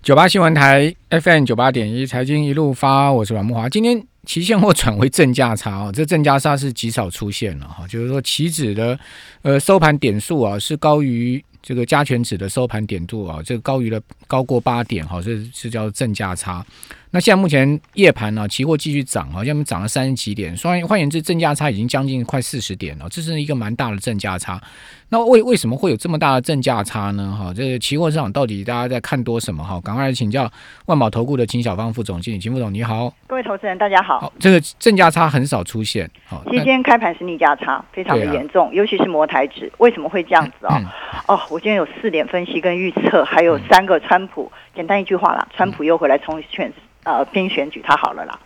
九八新闻台 FM 九八点一，财经一路发，我是阮木华。今天期现货转为正价差哦，这正价差是极少出现了哈，就是说期指的呃收盘点数啊是高于这个加权指的收盘点度啊，这个高于了高过八点哈，这是叫正价差。那现在目前夜盘呢，期货继续涨，好像涨了三十几点，换换言之，正价差已经将近快四十点了，这是一个蛮大的正价差。那为为什么会有这么大的正价差呢？哈，这个期货市场到底大家在看多什么？哈，赶快来请教万宝投顾的秦小芳副总经理，秦副总你好，各位投资人大家好。好，这个正价差很少出现，好，今天开盘是逆价差，非常的严重，尤其是摩台指，为什么会这样子哦？哦，我今天有四点分析跟预测，还有三个川普，简单一句话啦，川普又回来重选。呃，拼选举他好了啦，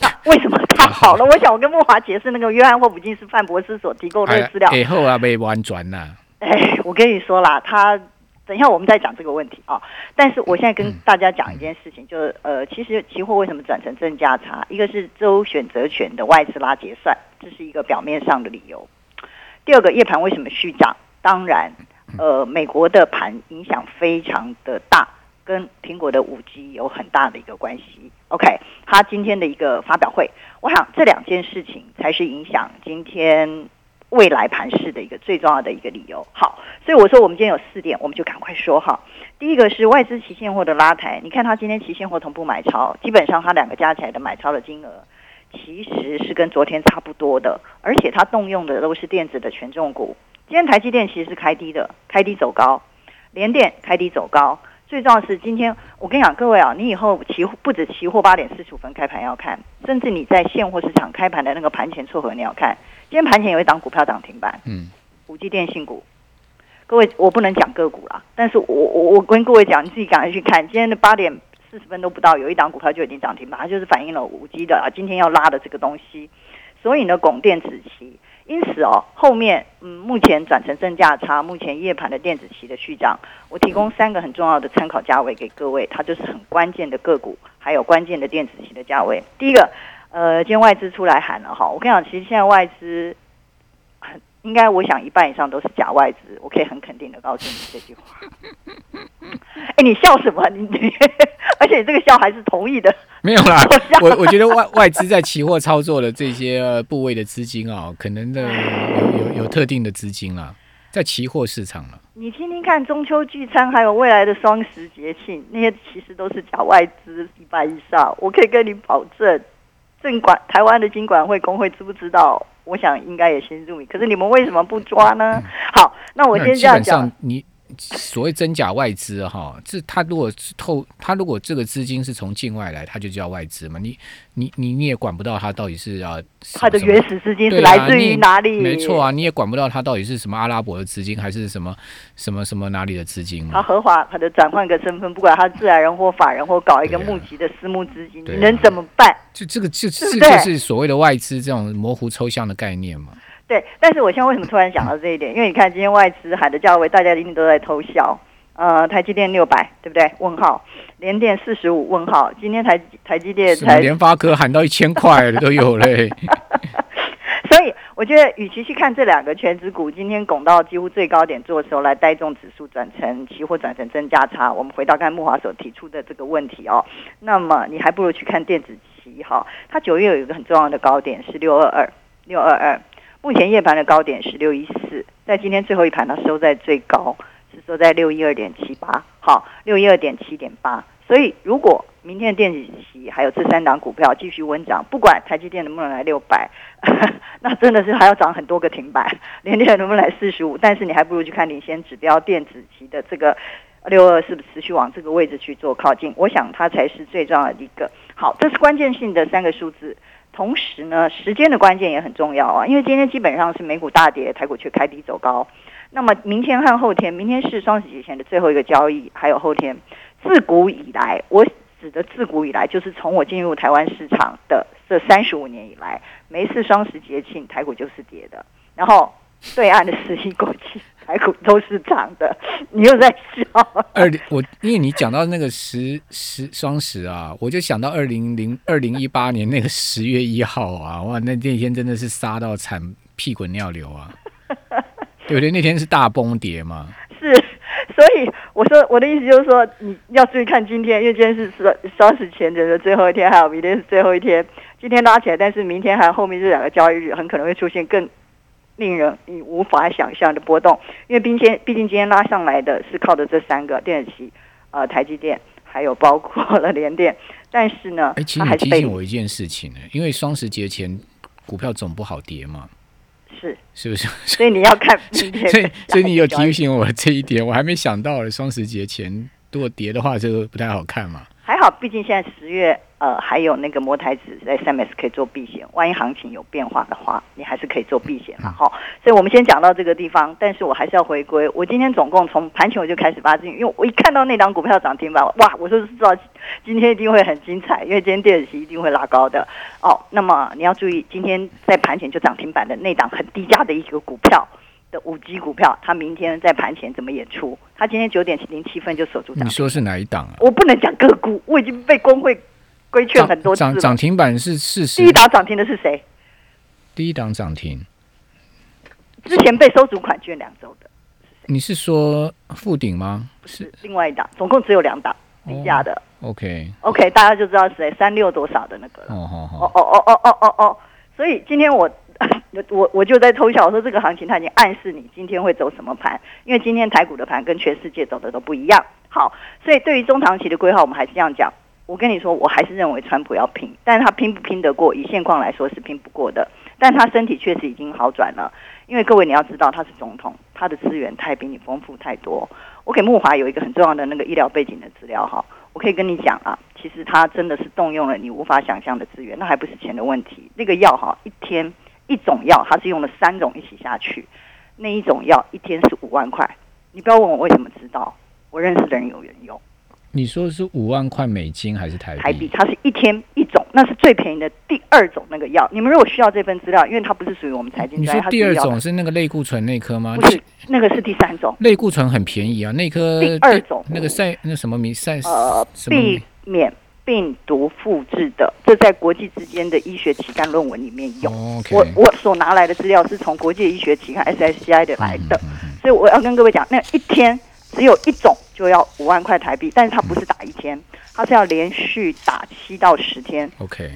那为什么他好了？我想我跟莫华解释那个约翰霍普金斯范博士所提供的资料。以后啊，被弯转呐。哎，我跟你说啦，他等一下我们再讲这个问题啊。但是我现在跟大家讲一件事情，就是呃，其实期货为什么转成正价差？一个是周选择权的外资拉结算，这是一个表面上的理由。第二个夜盘为什么续涨？当然，呃，美国的盘影响非常的大。跟苹果的五 G 有很大的一个关系。OK，他今天的一个发表会，我想这两件事情才是影响今天未来盘势的一个最重要的一个理由。好，所以我说我们今天有四点，我们就赶快说哈。第一个是外资期现货的拉抬，你看它今天期现货同步买超，基本上它两个加起来的买超的金额其实是跟昨天差不多的，而且它动用的都是电子的权重股。今天台积电其实是开低的，开低走高，联电开低走高。最重要是，今天我跟你讲，各位啊，你以后期不止期货八点四十五分开盘要看，甚至你在现货市场开盘的那个盘前撮合你要看。今天盘前有一档股票涨停板，嗯，五 G 电信股。各位，我不能讲个股啦，但是我我我跟各位讲，你自己赶快去看，今天的八点四十分都不到，有一档股票就已经涨停板，它就是反映了五 G 的啊，今天要拉的这个东西。所以呢，拱电子期。因此哦，后面嗯，目前转成正价差，目前夜盘的电子期的续涨，我提供三个很重要的参考价位给各位，它就是很关键的个股，还有关键的电子期的价位。第一个，呃，今天外资出来喊了哈，我跟你讲，其实现在外资很应该，我想一半以上都是假外资，我可以很肯定的告诉你这句话。哎，你笑什么？你而且这个笑还是同意的。没有啦，我我觉得外外资在期货操作的这些部位的资金啊，可能的有有有特定的资金啦，在期货市场了。你听听看，中秋聚餐还有未来的双十节庆，那些其实都是假外资一半以上。我可以跟你保证，证管台湾的金管会工会知不知道？我想应该也心入迷。可是你们为什么不抓呢？好，那我先这样讲你。所谓真假外资哈，这他如果是透，他如果这个资金是从境外来，他就叫外资嘛。你你你你也管不到他到底是要他的原始资金是来自于哪里？没错啊，你也管不到他到底是什么阿拉伯的资金，还是什么什么什么哪里的资金。他合法，他的转换个身份，不管他自然人或法人或搞一个募集的私募资金，你能怎么办？就这个就这就是所谓的外资这种模糊抽象的概念嘛。对，但是我现在为什么突然想到这一点？因为你看今天外资喊的价位，大家一定都在偷笑。呃，台积电六百，对不对？问号，联电四十五，问号。今天台台积电才联发科喊到一千块都有嘞。所以我觉得，与其去看这两个全指股今天拱到几乎最高点做的时候，来带动指数转成期货转成增加差，我们回到刚才木华所提出的这个问题哦。那么你还不如去看电子期哈，它九月有一个很重要的高点是六二二六二二。目前夜盘的高点是六一四，在今天最后一盘它收在最高，是收在六一二点七八，好，六一二点七点八。所以如果明天的电子期还有这三档股票继续温涨，不管台积电能不能来六百，那真的是还要涨很多个停板。联电能不能来四十五？但是你还不如去看领先指标电子期的这个六二是不是持续往这个位置去做靠近？我想它才是最重要的一个。好，这是关键性的三个数字。同时呢，时间的关键也很重要啊，因为今天基本上是美股大跌，台股却开低走高。那么明天和后天，明天是双十节前的最后一个交易，还有后天，自古以来，我指的自古以来，就是从我进入台湾市场的这三十五年以来，每一次双十节庆，台股就是跌的。然后对岸的十一国际。台股都是涨的，你又在笑。二零我因为你讲到那个十十双十啊，我就想到二零零二零一八年那个十月一号啊，哇，那那天真的是杀到惨屁滚尿流啊，对 不对？那天是大崩跌嘛。是，所以我说我的意思就是说，你要注意看今天，因为今天是双双十前的最后一天，还有明天是最后一天。今天拉起来，但是明天还有后面这两个交易日，很可能会出现更令人你无法想象的波动。因为今天毕竟今天拉上来的是靠的这三个电子期，呃，台积电，还有包括了联电。但是呢，哎，其实你提醒我一件事情呢，因为双十节前股票总不好跌嘛。是是不是？所以你要看，所以所以你有提醒我这一点，我还没想到双十节前如果跌的话，这个不太好看嘛。还好，毕竟现在十月，呃，还有那个摩台子在三 S 可以做避险，万一行情有变化的话，你还是可以做避险嘛，哈。所以我们先讲到这个地方，但是我还是要回归。我今天总共从盘前我就开始发进，因为我一看到那档股票涨停板，哇，我就知道今天一定会很精彩，因为今天电子一定会拉高的哦。那么你要注意，今天在盘前就涨停板的那档很低价的一个股票。的五 G 股票，它明天在盘前怎么演出？它今天九点零七分就守住涨。你说是哪一档啊？我不能讲个股，我已经被工会规劝很多次涨涨停板是事实。第一档涨停的是谁？第一档涨停，之前被收足款券两周的。你是说富鼎吗？不是，另外一档，总共只有两档低价的。OK OK，大家就知道谁三六多少的那个了。哦哦哦哦哦哦哦哦，所以今天我。我我就在偷笑，我说这个行情它已经暗示你今天会走什么盘，因为今天台股的盘跟全世界走的都不一样。好，所以对于中长期的规划，我们还是这样讲。我跟你说，我还是认为川普要拼，但是他拼不拼得过？以现况来说是拼不过的，但他身体确实已经好转了。因为各位你要知道，他是总统，他的资源太比你丰富太多。我给木华有一个很重要的那个医疗背景的资料哈，我可以跟你讲啊，其实他真的是动用了你无法想象的资源，那还不是钱的问题。那个药哈，一天。一种药，它是用了三种一起下去，那一种药一天是五万块。你不要问我为什么知道，我认识的人有人用。你说的是五万块美金还是台币？台币，它是一天一种，那是最便宜的第二种那个药。你们如果需要这份资料，因为它不是属于我们财经，你说第二种是那个类固醇那颗吗？不是，那个是第三种。类固醇很便宜啊，那颗第二种那个赛那什么名赛呃避免。病毒复制的，这在国际之间的医学期刊论文里面有。我我所拿来的资料是从国际医学期刊 SSCI 的来的，所以我要跟各位讲，那一天只有一种就要五万块台币，但是它不是打一天，它是要连续打七到十天。OK，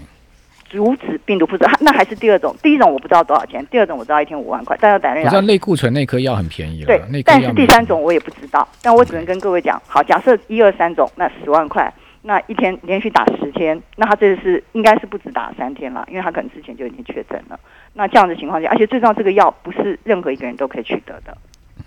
阻止病毒复制，那还是第二种。第一种我不知道多少钱，第二种我知道一天五万块，但要打那。我知道类固醇那颗药很便宜了，对，但是第三种我也不知道，但我只能跟各位讲，好，假设一二三种，那十万块。那一天连续打十天，那他这是应该是不止打三天了，因为他可能之前就已经确诊了。那这样的情况下，而且最重要，这个药不是任何一个人都可以取得的。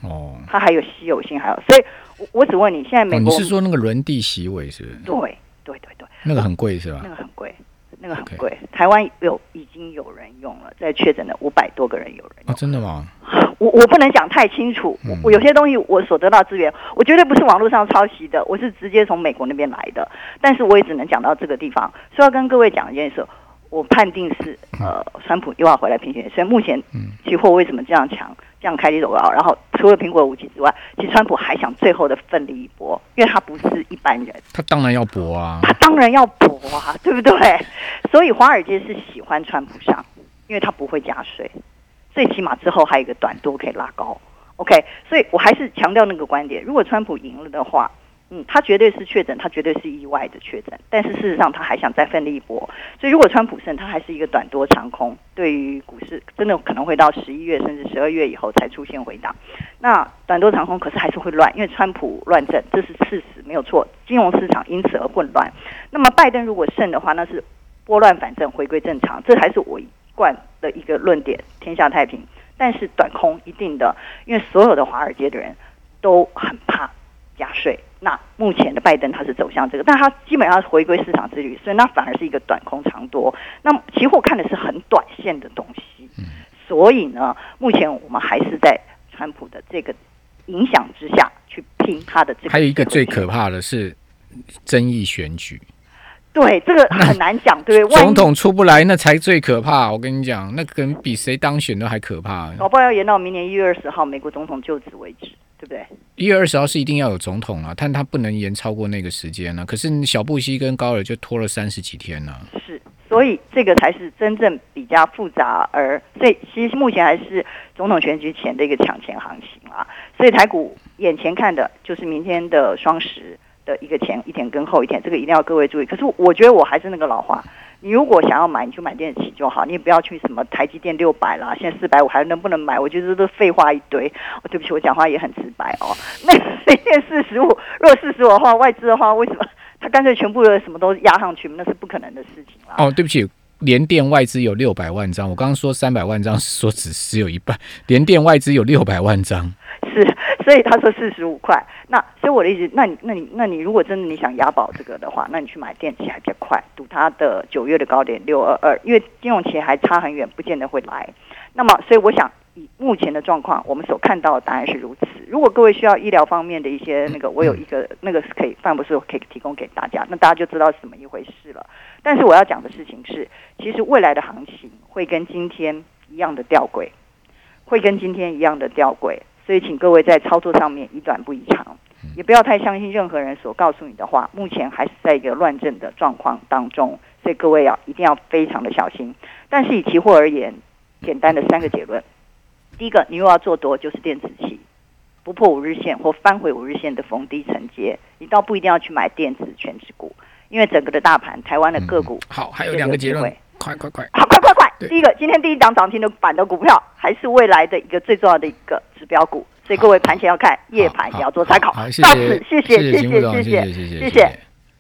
哦，它还有稀有性，还有，所以我我只问你，现在美国你是说那个轮地洗尾是？对对对对，那个很贵是吧？那个很贵。那个很贵，台湾有已经有人用了，在确诊的五百多个人有人用，真的吗？我我不能讲太清楚，我有些东西我所得到资源，我绝对不是网络上抄袭的，我是直接从美国那边来的，但是我也只能讲到这个地方，所以要跟各位讲一件事。我判定是呃，川普又要回来评选，所以目前期货为什么这样强，这样开低走高？然后除了苹果武器之外，其实川普还想最后的奋力一搏，因为他不是一般人，他当然要搏啊，他当然要搏啊，对不对？所以华尔街是喜欢川普上，因为他不会加税，最起码之后还有一个短多可以拉高。OK，所以我还是强调那个观点，如果川普赢了的话。嗯，他绝对是确诊，他绝对是意外的确诊，但是事实上他还想再奋力一搏，所以如果川普胜，他还是一个短多长空，对于股市真的可能会到十一月甚至十二月以后才出现回档。那短多长空可是还是会乱，因为川普乱政，这是事实没有错，金融市场因此而混乱。那么拜登如果胜的话，那是拨乱反正，回归正常，这还是我贯的一个论点，天下太平。但是短空一定的，因为所有的华尔街的人都很怕。加税，那目前的拜登他是走向这个，但他基本上是回归市场之旅，所以那反而是一个短空长多。那期货看的是很短线的东西，所以呢，目前我们还是在川普的这个影响之下去拼他的这个。还有一个最可怕的是争议选举，对这个很难讲，对 总统出不来那才最可怕。我跟你讲，那可能比谁当选都还可怕。搞不好要延到明年一月二十号美国总统就职为止。对不对？一月二十号是一定要有总统啊，但他不能延超过那个时间呢。可是小布希跟高尔就拖了三十几天呢。是，所以这个才是真正比较复杂，而所以其实目前还是总统选举前的一个抢钱行情啊。所以台股眼前看的就是明天的双十的一个前一天跟后一天，这个一定要各位注意。可是我觉得我还是那个老话，你如果想要买，你就买电子就好，你也不要去什么台积电六百啦，现在四百五还能不能买？我觉得都废话一堆。哦，对不起，我讲话也很直白哦。那台电四十五，如果四十五的话，外资的话，为什么？他干脆全部的什么都压上去，那是不可能的事情啦。哦，对不起，联电外资有六百万张，我刚刚说三百万张，说只只有一半，联电外资有六百万张。是，所以他说四十五块。那所以我的意思，那你那你那你如果真的你想押宝这个的话，那你去买电器还比较快，赌它的九月的高点六二二，因为金融期还差很远，不见得会来。那么，所以我想。以目前的状况，我们所看到的答案是如此。如果各位需要医疗方面的一些那个，我有一个那个是可以范博士可以提供给大家，那大家就知道是怎么一回事了。但是我要讲的事情是，其实未来的行情会跟今天一样的吊诡，会跟今天一样的吊诡。所以，请各位在操作上面以短不宜长，也不要太相信任何人所告诉你的话。目前还是在一个乱阵的状况当中，所以各位要一定要非常的小心。但是以期货而言，简单的三个结论。第一个，你又要做多，就是电子期不破五日线或翻回五日线的逢低承接，你倒不一定要去买电子全指股，因为整个的大盘，台湾的个股好，还有两个结论，快快快，好，快快快！第一个，今天第一档涨停的板的股票，还是未来的一个最重要的一个指标股，所以各位盘前要看，夜盘也要做参考。好，谢谢，谢谢，谢谢，谢谢，谢谢。